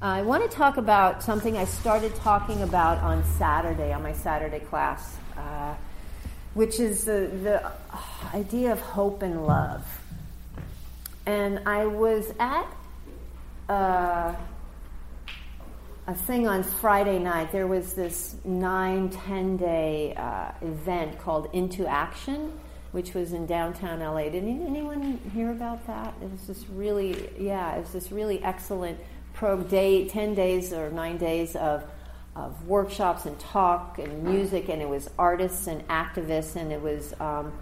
I want to talk about something I started talking about on Saturday, on my Saturday class, uh, which is the, the idea of hope and love. And I was at uh, a thing on Friday night. There was this nine, ten day uh, event called Into Action, which was in downtown LA. Did anyone hear about that? It was this really, yeah, it was this really excellent pro day, 10 days or nine days of, of workshops and talk and music, and it was artists and activists, and it was um,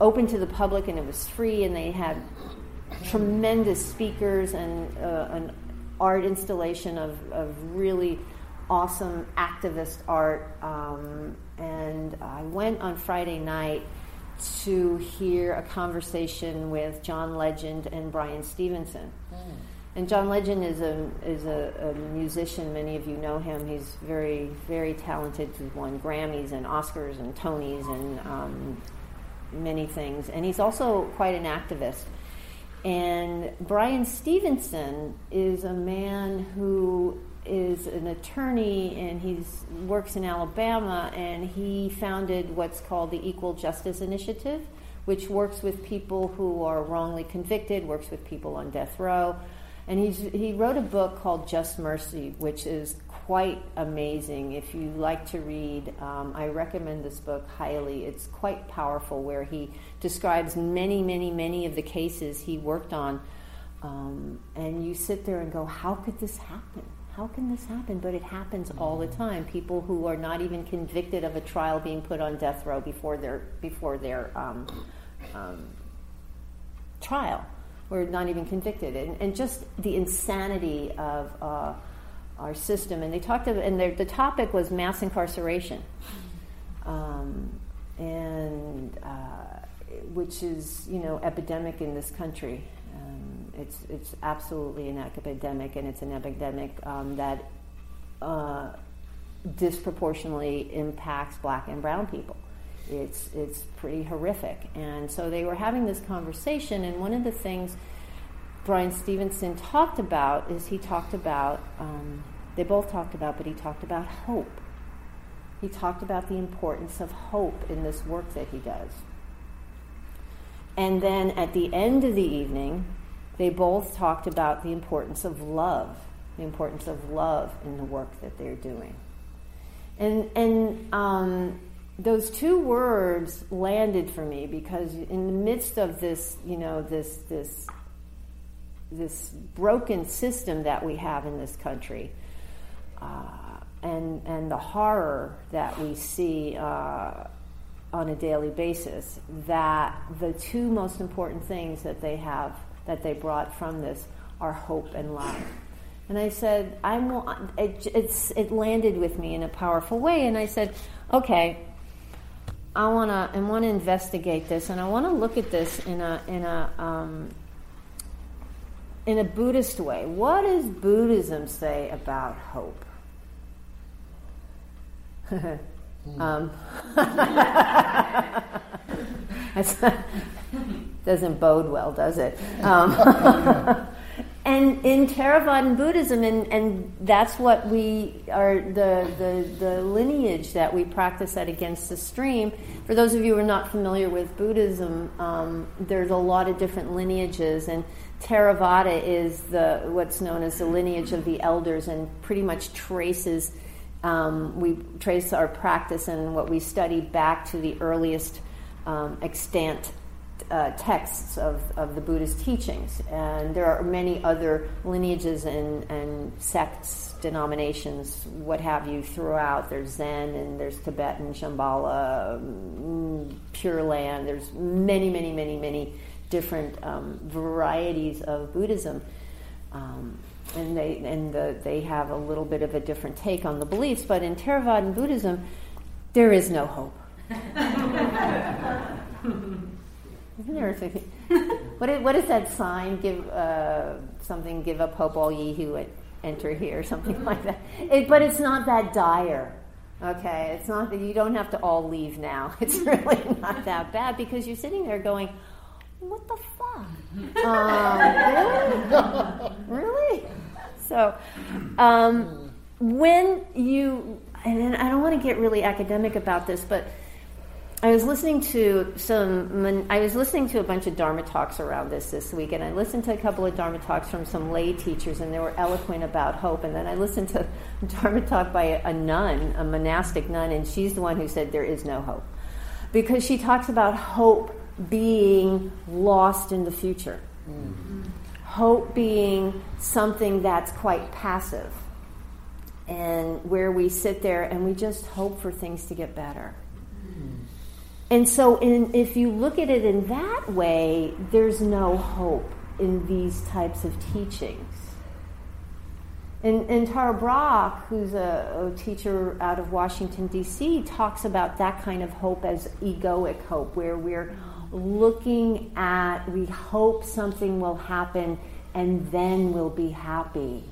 open to the public, and it was free, and they had tremendous speakers and uh, an art installation of, of really awesome activist art. Um, and I went on Friday night to hear a conversation with John Legend and Bryan Stevenson. Mm. And John Legend is a is a, a, musician. Many of you know him. He's very very talented. He's won Grammys and Oscars and Tonys and um, many things. And he's also quite an activist. And Bryan Stevenson is a man who is an attorney and he works in Alabama and he founded what's called the Equal Justice Initiative, which works with people who are wrongly convicted, works with people on death row and he's, he wrote a book called Just Mercy, which is quite amazing. If you like to read, um, I recommend this book highly. It's quite powerful, where he describes many, many, many of the cases he worked on. Um, and you sit there and go, How could this happen? How can this happen? But it happens all the time. People who are not even convicted of a trial being put on death row before their, before their um, um trial were not even convicted, and, and just the insanity of uh, our system. And they talked about, and the topic was mass incarceration, um, and uh, which is you know epidemic in this country. Um, it's it's absolutely an epidemic, and it's an epidemic um, that uh, disproportionately impacts black and brown people it's it's pretty horrific. And so they were having this conversation, and one of the things Bryan Stevenson talked about is he talked about um, they both talked about, but he talked about hope. He talked about the importance of hope in this work that he does. And then at the end of the evening, they both talked about the importance of love, the importance of love in the work that they're doing. And, and um, those two words landed for me because in the midst of this, you know, this this this broken system that we have in this country, uh, and and the horror that we see uh, on a daily basis, that the two most important things that they have that they brought from this are hope and love. And I said, I'm. It, it's it landed with me in a powerful way, and I said, okay I want to I want to investigate this, and I want to look at this in a in a um, in a Buddhist way. What does Buddhism say about hope? um, doesn't bode well, does it? Um, and in Theravadan Buddhism, and, and that's what we are the, the, the lineage that we practice at Against the Stream. For those of you who are not familiar with Buddhism, um, there's a lot of different lineages, and Theravada is the what's known as the lineage of the elders, and pretty much traces. Um, we trace our practice and what we study back to the earliest um, extant uh, texts of, of the Buddhist teachings. And there are many other lineages and, and sects, denominations, what have you, throughout. There's Zen and there's Tibetan, Shambhala, mm, Pure Land. There's many, many, many, many different um, varieties of Buddhism. Um, and they and the, they have a little bit of a different take on the beliefs, but in Theravadan Buddhism, there is no hope. what, what is that sign? Give uh, something, give up hope, all ye who enter here, something like that. It, but it's not that dire. Okay, it's not that you don't have to all leave now. It's really not that bad because you're sitting there going, "What the fuck? Um, really? really? so, um, when you, and I don't want to get really academic about this, but I was listening to some. I was listening to a bunch of Dharma talks around this this week, and I listened to a couple of Dharma talks from some lay teachers, and they were eloquent about hope. And then I listened to a Dharma talk by a, a nun, a monastic nun, and she's the one who said there is no hope, because she talks about hope being lost in the future, mm-hmm. hope being something that's quite passive, and where we sit there and we just hope for things to get better. And so, in, if you look at it in that way, there's no hope in these types of teachings. And, and Tara Brach, who's a, a teacher out of Washington, D.C., talks about that kind of hope as egoic hope, where we're looking at, we hope something will happen and then we'll be happy.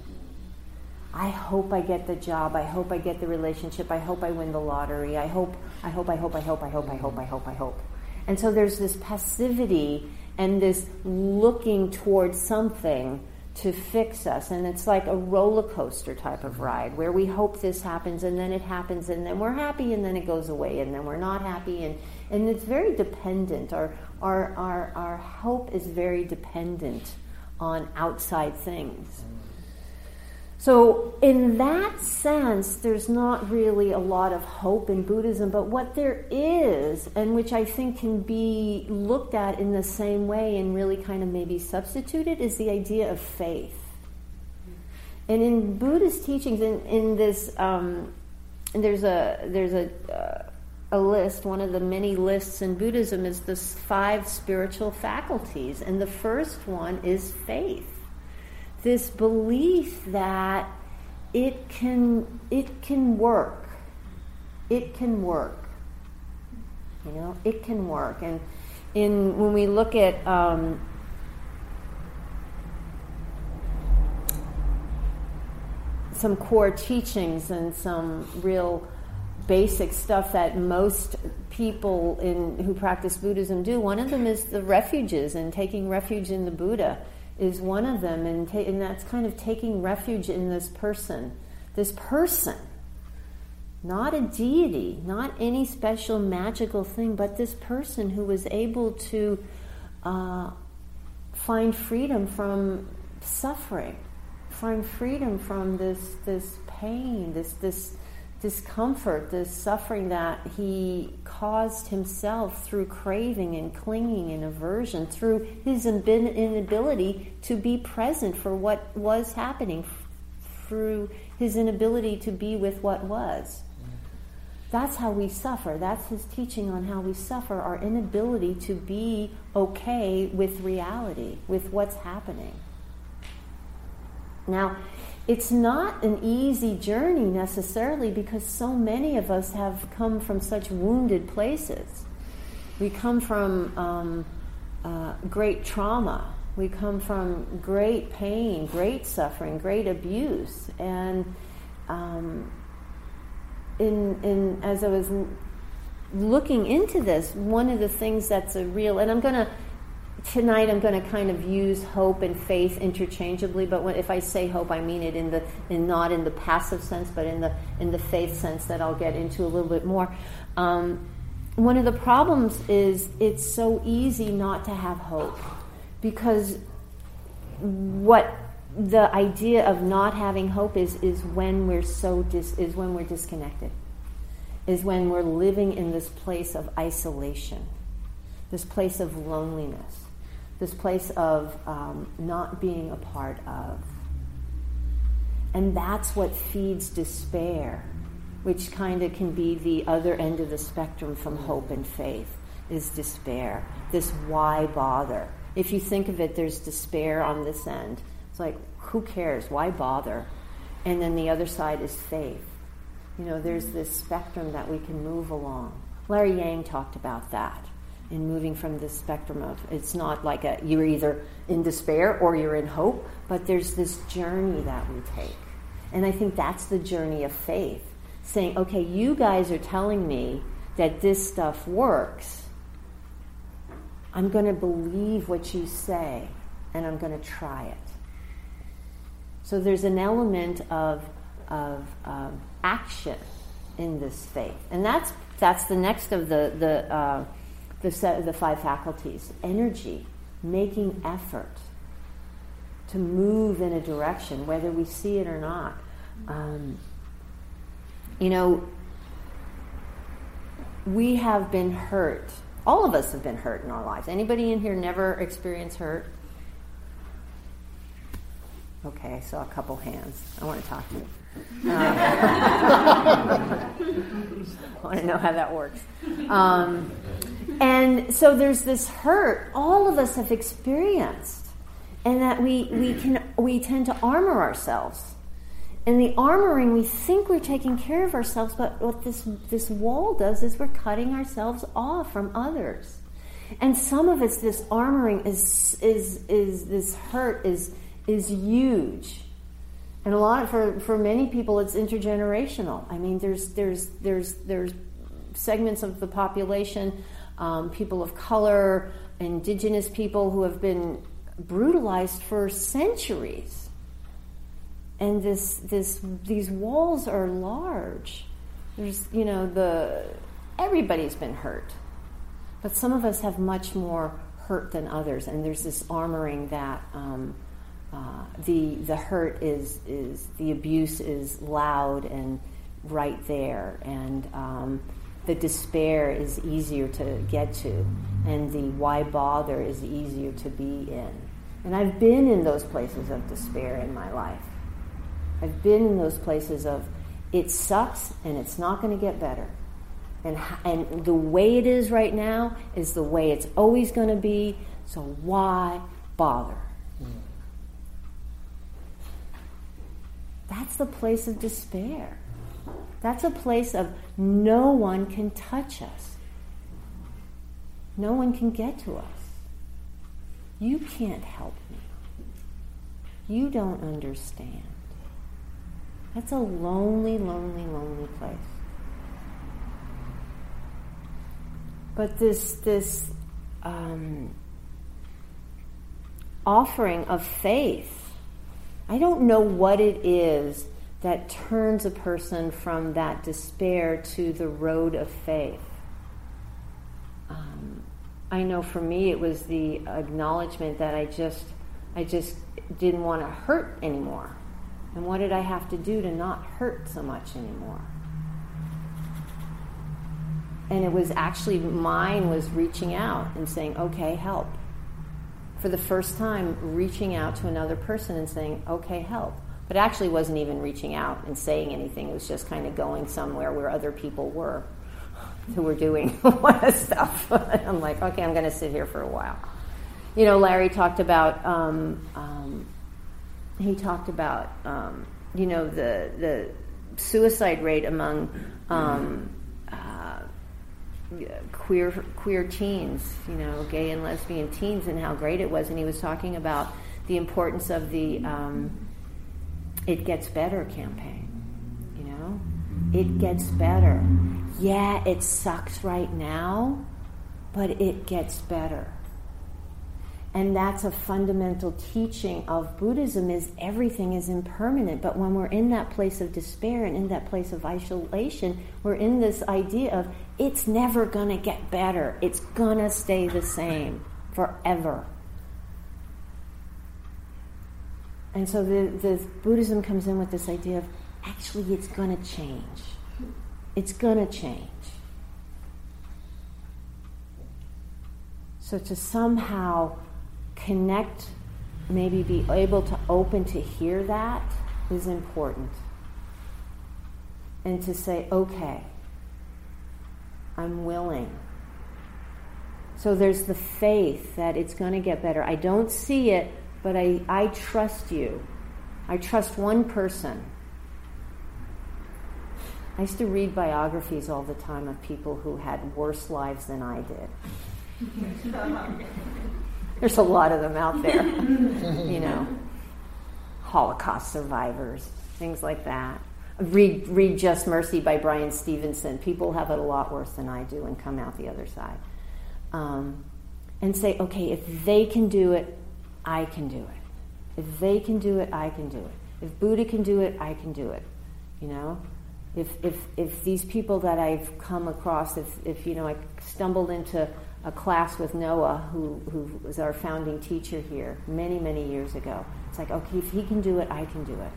I hope I get the job. I hope I get the relationship. I hope I win the lottery. I hope, I hope, I hope, I hope, I hope, I hope, I hope, I hope. And so there's this passivity and this looking towards something to fix us. And it's like a roller coaster type of mm-hmm. ride where we hope this happens and then it happens and then we're happy and then it goes away and then we're not happy. And, and it's very dependent. Our, our, our, our hope is very dependent on outside things. Mm-hmm. So, in that sense, there's not really a lot of hope in Buddhism, but what there is, and which I think can be looked at in the same way and really kind of maybe substituted, is the idea of faith. And in Buddhist teachings, in, in this, um, there's a there's a uh, a list. One of the many lists in Buddhism is the five spiritual faculties, and the first one is faith this belief that it can it can work. It can work. You know, it can work. And in when we look at um, some core teachings and some real basic stuff that most people in who practice Buddhism do. One of them is the refuges and taking refuge in the Buddha is one of them, and, ta- and that's kind of taking refuge in this person. This person, not a deity, not any special magical thing, but this person who was able to uh, find freedom from suffering, find freedom from this this pain, this this discomfort, this suffering that he caused himself through craving and clinging and aversion, through his inability to be present for what was happening, through his inability to be with what was. That's how we suffer. That's his teaching on how we suffer, our inability to be okay with reality, with what's happening. Now, it's not an easy journey necessarily because so many of us have come from such wounded places. We come from um, uh, great trauma. We come from great pain, great suffering, great abuse. And um, in, in, as I was looking into this, one of the things that's a real, and I'm going to tonight I'm going to kind of use hope and faith interchangeably, but when, if I say hope, I mean it in the in not in the passive sense, but in the in the faith sense that I'll get into a little bit more. Um, one of the problems is it's so easy not to have hope because what the idea of not having hope is is when we're so dis, is when we're disconnected is when we're living in this place of isolation this place of loneliness this place of um, not being a part of. And that's what feeds despair, which kind of can be the other end of the spectrum from hope and faith, is despair. This why bother? If you think of it, there's despair on this end. It's like, who cares? Why bother? And then the other side is faith. You know, there's this spectrum that we can move along. Larry Yang talked about that in moving from the spectrum of it's not like a, you're either in despair or you're in hope, but there's this journey that we take. And I think that's the journey of faith. Saying, okay, you guys are telling me that this stuff works. I'm going to believe what you say and I'm going to try it. So there's an element of, of um, action in this faith. And that's, that's the next of the, the, uh, the, set, the five faculties energy, making effort to move in a direction, whether we see it or not. Um, you know, we have been hurt. All of us have been hurt in our lives. Anybody in here never experienced hurt? Okay, I saw a couple hands. I want to talk to you. Um, I want to know how that works. Um, and so there's this hurt all of us have experienced, and that we, we can we tend to armor ourselves. In the armoring, we think we're taking care of ourselves, but what this this wall does is we're cutting ourselves off from others. And some of it's this armoring is is is this hurt is is huge. And a lot for for many people it's intergenerational. I mean there's there's there's there's segments of the population um, people of color, indigenous people who have been brutalized for centuries. And this, this, these walls are large. There's, you know, the everybody's been hurt, but some of us have much more hurt than others, and there's this armoring that um, uh, the the hurt is is the abuse is loud and right there, and um, the despair is easier to get to, and the why bother is easier to be in. And I've been in those places of despair in my life. I've been in those places of it sucks and it's not going to get better. And, and the way it is right now is the way it's always going to be, so why bother? Mm. That's the place of despair. That's a place of no one can touch us. No one can get to us. You can't help me. You don't understand. That's a lonely, lonely, lonely place. But this, this um, offering of faith, I don't know what it is that turns a person from that despair to the road of faith. Um, I know for me it was the acknowledgement that I just I just didn't want to hurt anymore. And what did I have to do to not hurt so much anymore? And it was actually mine was reaching out and saying, okay, help. For the first time, reaching out to another person and saying, okay, help but actually wasn't even reaching out and saying anything. It was just kind of going somewhere where other people were who were doing a lot of stuff. I'm like, okay, I'm going to sit here for a while. You know, Larry talked about um, um, he talked about um, you know the the suicide rate among um, uh, queer queer teens, you know, gay and lesbian teens, and how great it was. And he was talking about the importance of the um, it gets better campaign. You know? It gets better. Yeah, it sucks right now, but it gets better. And that's a fundamental teaching of Buddhism is everything is impermanent. But when we're in that place of despair and in that place of isolation, we're in this idea of it's never to get better. It's to stay the same forever. And so the, the Buddhism comes in with this idea of actually it's going to change. It's going to change. So to somehow connect, maybe be able to open to hear that is important. And to say, okay, I'm willing. So there's the faith that it's going to get better. I don't see it, but I, I trust you. I trust one person. I used to read biographies all the time of people who had worse lives than I did. There's a lot of them out there, you know, Holocaust survivors, things like that. Read, read Just Mercy by Bryan Stevenson. People have it a lot worse than I do and come out the other side. Um, and say, okay, if they can do it, I can do it. If they can do it, I can do it. If Buddha can do it, I can do it. You know? If, if, if these people that I've come across, if, if you know, I stumbled into a class with Noah, who, who was our founding teacher here many, many years ago. It's like, okay, if he can do it, I can do it.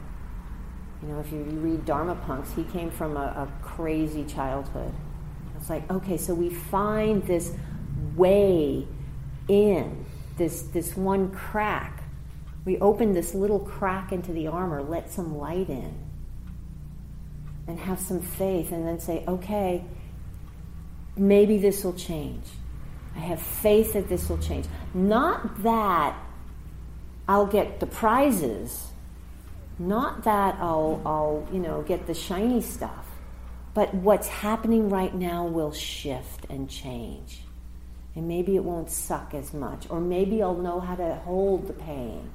You know, if you read Dharma Punks, he came from a, a crazy childhood. It's like, okay, so we find this way in, this, this one crack. We open this little crack into the armor, let some light in, and have some faith, and then say, okay, maybe this will change. I have faith that this will change. Not that I'll get the prizes, not that I'll, I'll you know, get the shiny stuff, but what's happening right now will shift and change. And maybe it won't suck as much, or maybe I'll know how to hold the pain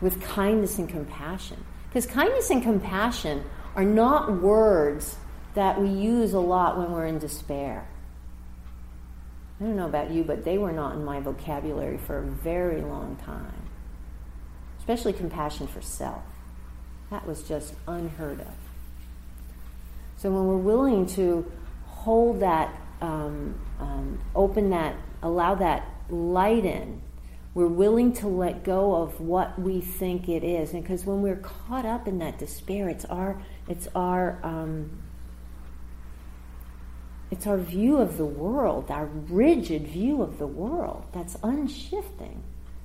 with kindness and compassion. Because kindness and compassion are not words that we use a lot when we're in despair. I don't know about you, but they were not in my vocabulary for a very long time. Especially compassion for self. That was just unheard of. So when we're willing to hold that, um, um, open that, allow that light in, we're willing to let go of what we think it is. And because when we're caught up in that despair, it's our, it's our, um, it's our view of the world, our rigid view of the world that's unshifting.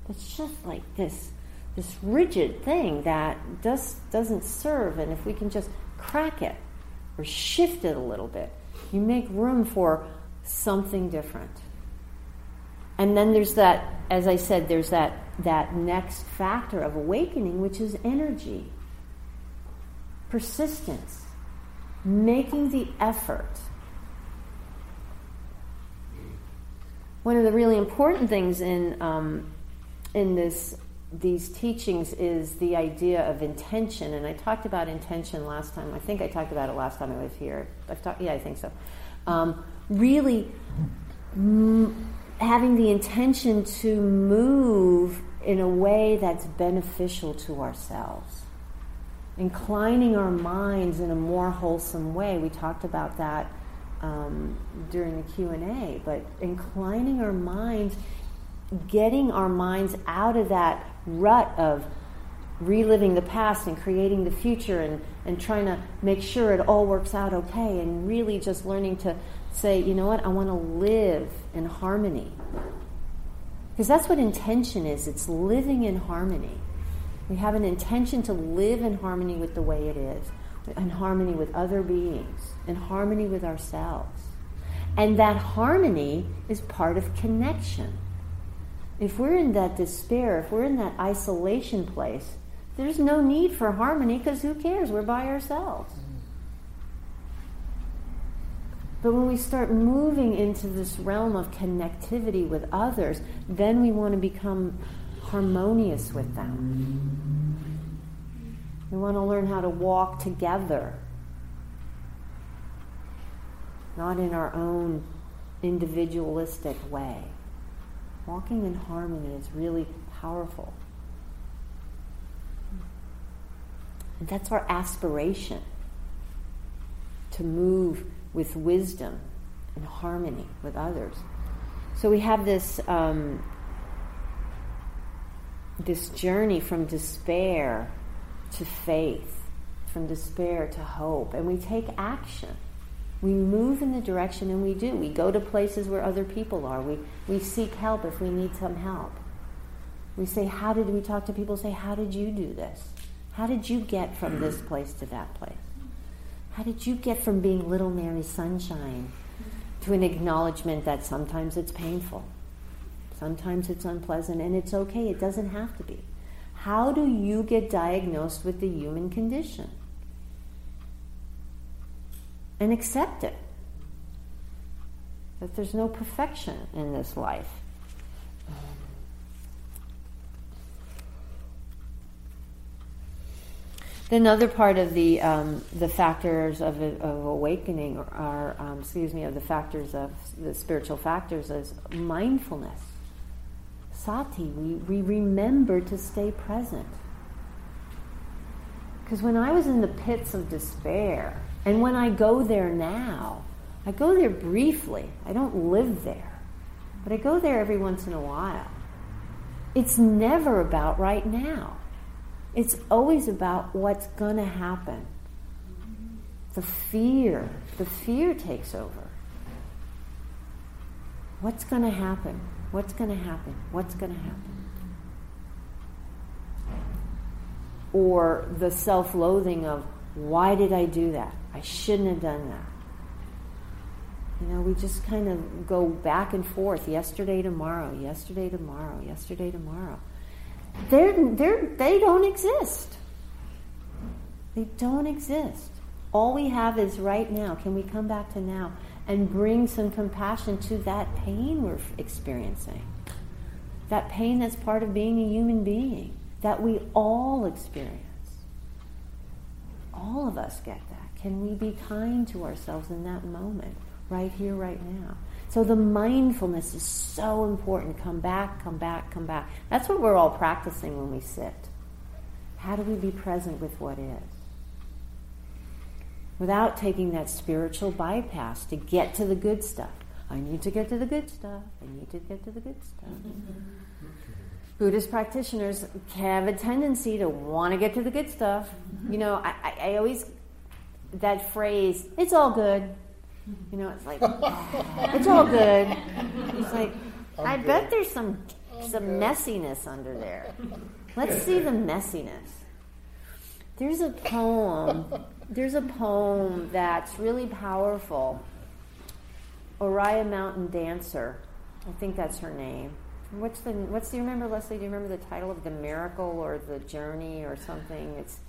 That's just like this, this rigid thing that just doesn't serve. And if we can just crack it or shift it a little bit, you make room for something different. And then there's that, as I said, there's that, that next factor of awakening, which is energy, persistence, making the effort. One of the really important things in um, in this these teachings is the idea of intention, and I talked about intention last time. I think I talked about it last time I was here. I've talked, yeah, I think so. Um, really, m- having the intention to move in a way that's beneficial to ourselves, inclining our minds in a more wholesome way. We talked about that um, during the q&a but inclining our minds getting our minds out of that rut of reliving the past and creating the future and, and trying to make sure it all works out okay and really just learning to say you know what i want to live in harmony because that's what intention is it's living in harmony we have an intention to live in harmony with the way it is in harmony with other beings, in harmony with ourselves. And that harmony is part of connection. If we're in that despair, if we're in that isolation place, there's no need for harmony because who cares? We're by ourselves. But when we start moving into this realm of connectivity with others, then we want to become harmonious with them. We want to learn how to walk together, not in our own individualistic way. Walking in harmony is really powerful. And that's our aspiration to move with wisdom and harmony with others. So we have this um, this journey from despair to faith, from despair to hope, and we take action. We move in the direction, and we do. We go to places where other people are. We, we seek help if we need some help. We say, How did we talk to people? Say, How did you do this? How did you get from this place to that place? How did you get from being little Mary Sunshine to an acknowledgement that sometimes it's painful, sometimes it's unpleasant, and it's okay, it doesn't have to be. How do you get diagnosed with the human condition? And accept it. That there's no perfection in this life. Then another part of the um, the factors of, of awakening are, um, excuse me, of the factors of the spiritual factors is mindfulness sati, we, we remember to stay present. Because when I was in the pits of despair, and when I go there now, I go there briefly. I don't live there, but I go there every once in a while. It's never about right now. It's always about what's going to happen. The fear, the fear takes over. What's going to happen? What's going to happen? What's going to happen? Or the self loathing of, why did I do that? I shouldn't have done that. You know, we just kind of go back and forth yesterday, tomorrow, yesterday, tomorrow, yesterday, tomorrow. They're, they're, they don't exist. They don't exist. All we have is right now. Can we come back to now and bring some compassion to that pain we're experiencing? That pain that's part of being a human being, that we all experience. All of us get that. Can we be kind to ourselves in that moment? right here, right now. So the mindfulness is so important. Come back, come back, come back. That's what we're all practicing when we sit. How do we be present with what is? Without taking that spiritual bypass to get to the good stuff. I need to get to the good stuff. I need to get to the good stuff. Mm-hmm. Buddhist practitioners have a tendency to want to get to the good stuff. Mm-hmm. You know, I, I, I always, that phrase, it's all good, you know, it's like it's all good. It's like I'm I good. bet there's some I'm some good. messiness under there. Let's see the messiness. There's a poem. There's a poem that's really powerful. Oriah Mountain Dancer. I think that's her name. What's the what's do you remember, Leslie? Do you remember the title of the miracle or the journey or something? It's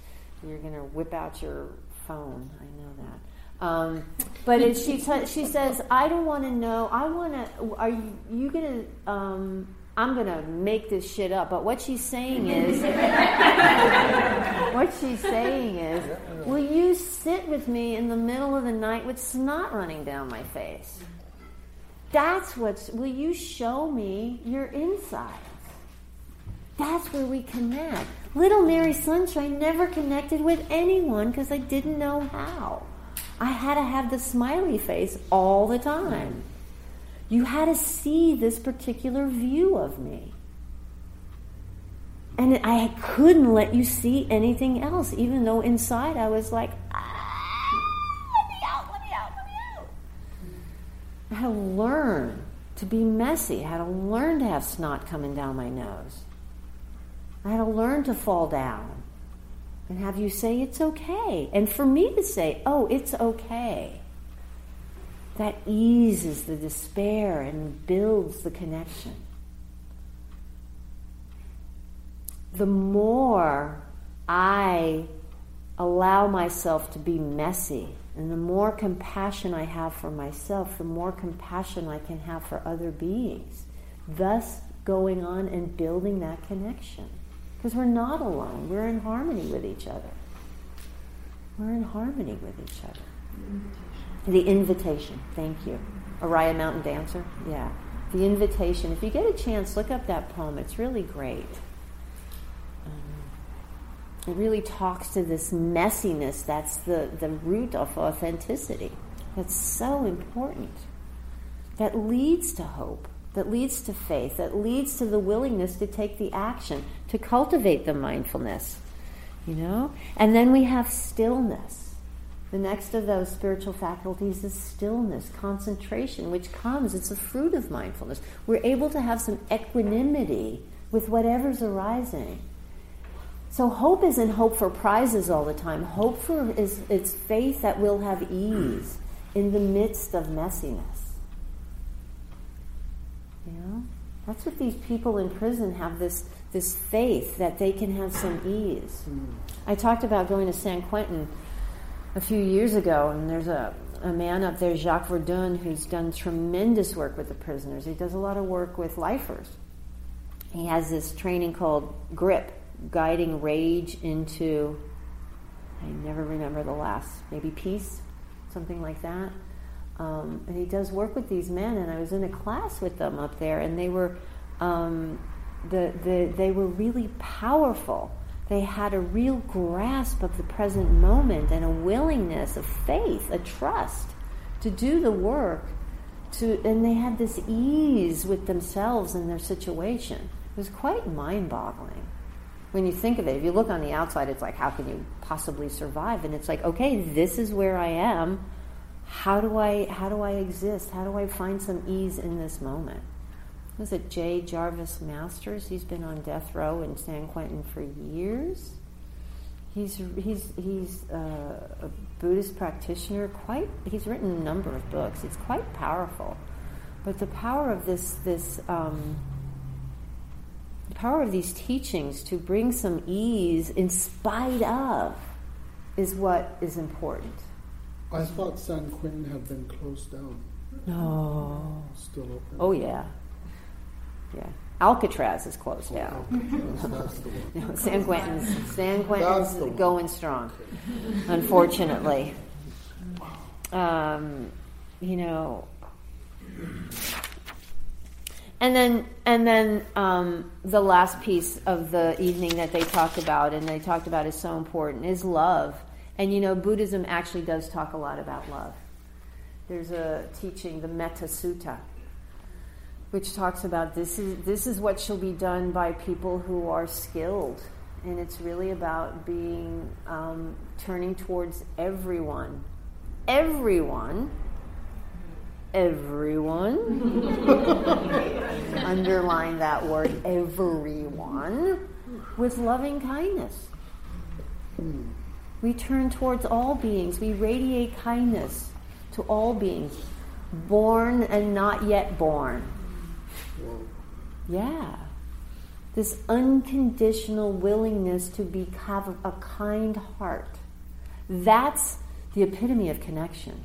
you're gonna whip out your phone. I know that. Um, but it, she t- she says, I don't want to know. I want to. Are you, you gonna? Um, I'm gonna make this shit up. But what she's saying is, what she's saying is, will you sit with me in the middle of the night with snot running down my face? That's what's. Will you show me your insides? That's where we connect. Little Mary Sunshine never connected with anyone because I didn't know how. I had to have the smiley face all the time. You had to see this particular view of me. And I couldn't let you see anything else, even though inside I was like, ah, let me out, let me out, let me out. I had to learn to be messy. I had to learn to have snot coming down my nose. I had to learn to fall down and have you say it's okay. And for me to say, oh, it's okay, that eases the despair and builds the connection. The more I allow myself to be messy, and the more compassion I have for myself, the more compassion I can have for other beings, thus going on and building that connection. Because we're not alone. We're in harmony with each other. We're in harmony with each other. The invitation. Thank you. Oriah Mountain Dancer? Yeah. The invitation. If you get a chance, look up that poem. It's really great. Really talks to this messiness that's the, the root of authenticity. That's so important. That leads to hope that leads to faith, that leads to the willingness to take the action, to cultivate the mindfulness, you know? And then we have stillness. The next of those spiritual faculties is stillness, concentration, which comes, it's a fruit of mindfulness. We're able to have some equanimity with whatever's arising. So hope isn't hope for prizes all the time. Hope for is it's faith that will have ease in the midst of messiness. Know? That's what these people in prison have this, this faith that they can have some ease. I talked about going to San Quentin a few years ago, and there's a, a man up there, Jacques Verduin, who's done tremendous work with the prisoners. He does a lot of work with lifers. He has this training called GRIP, Guiding Rage into, I never remember the last, maybe peace, something like that. Um, and he does work with these men, and I was in a class with them up there, and they were, um, the, the, they were really powerful They had a real grasp of the present moment and a willingness, a faith, a trust to do the work. To, and they had this ease with themselves and their situation. It was quite mind boggling when you think of it, if you look on the outside, it's like, how can you possibly survive? And it's like, okay, this is where I am. How do I how do I exist? How do I find some ease in this moment? Was it Jay Jarvis Masters? He's been on death row in San Quentin for years. He's he's he's uh, a Buddhist practitioner. Quite he's written a number of books. It's quite powerful. But the power of this this um, power of these teachings to bring some ease in spite of is what is important. I thought San Quentin had been closed down. No. Still open. Oh yeah. Yeah. Alcatraz is closed down. no, San Quentin's San Quentin's going strong. Unfortunately. Um, you know, and then, and then um, the last piece of the evening that they talked about, and they talked about is so important, is love. And you know, Buddhism actually does talk a lot about love. There's a teaching, the Metta Sutta, which talks about this is this is what shall be done by people who are skilled, and it's really about being um, turning towards everyone, everyone everyone. Underline that word, everyone, with loving kindness. We turn towards all beings. We radiate kindness to all beings, born and not yet born. Yeah. This unconditional willingness to be, have a kind heart. That's the epitome of connection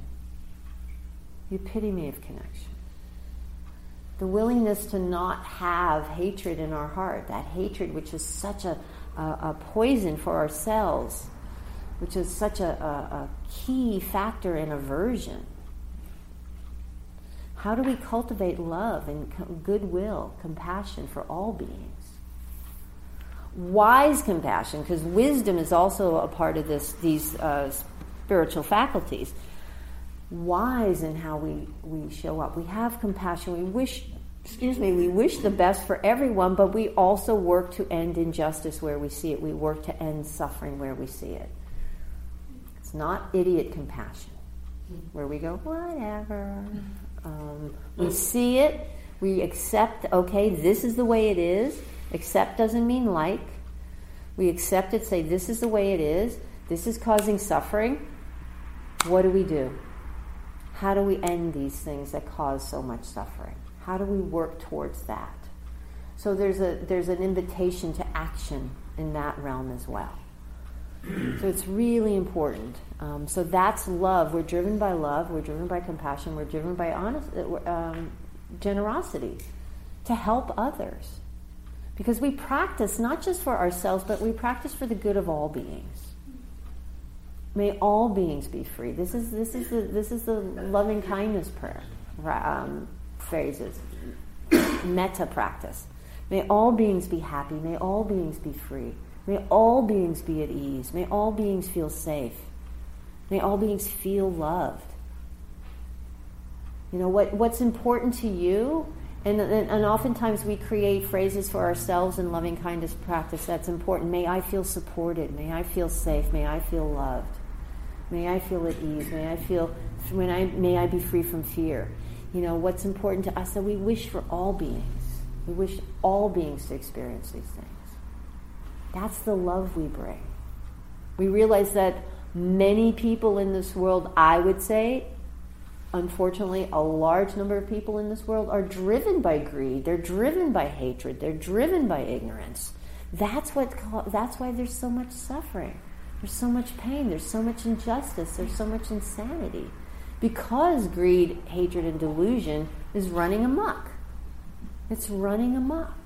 the epitome of connection. The willingness to not have hatred in our heart, that hatred which is such a, a, a poison for ourselves, which is such a, a key factor in aversion. How do we cultivate love and goodwill, compassion for all beings? Wise compassion, because wisdom is also a part of this, these uh, spiritual faculties wise in how we, we show up. We have compassion. We wish, excuse me, we wish the best for everyone, but we also work to end injustice where we see it. We work to end suffering where we see it. It's not idiot compassion, where we go, whatever. Um, we see it, we accept, okay, this is the way it is. Accept doesn't mean like. We accept it, say, this is the way it is. This is causing suffering. What do we do? How do we end these things that cause so much suffering? How do we work towards that? So there's a there's an invitation to action in that realm as well. So it's really important. Um, so that's love. We're driven by love. We're driven by compassion. We're driven by honest uh, um, generosity to help others, because we practice not just for ourselves, but we practice for the good of all beings. May all beings be free. This is this is the this is the loving kindness prayer um, phrases. Metta practice. May all beings be happy. May all beings be free. May all beings be at ease. May all beings feel safe. May all beings feel loved. You know what what's important to you and, and, and, oftentimes we create phrases for ourselves in loving kindness practice that's important. May I feel supported. May I feel safe. May I feel loved. May I feel at ease. May I feel when I may I be free from fear. You know what's important to us that we wish for all beings. We wish all beings to experience these things. That's the love we bring. We realize that many people in this world, I would say, unfortunately, a large number of people in this world are driven by greed. They're driven by hatred. They're driven by ignorance. That's what. That's why there's so much suffering. There's so much pain, there's so much injustice, there's so much insanity. Because greed, hatred, and delusion is running amok. It's running amok.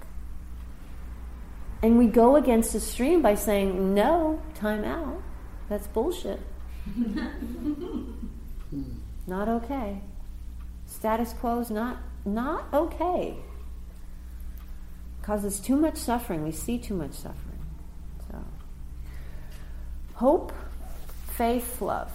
And we go against the stream by saying, no, time out. That's bullshit. not okay. Status quo is not, not okay. Causes too much suffering. We see too much suffering. Hope, faith, love.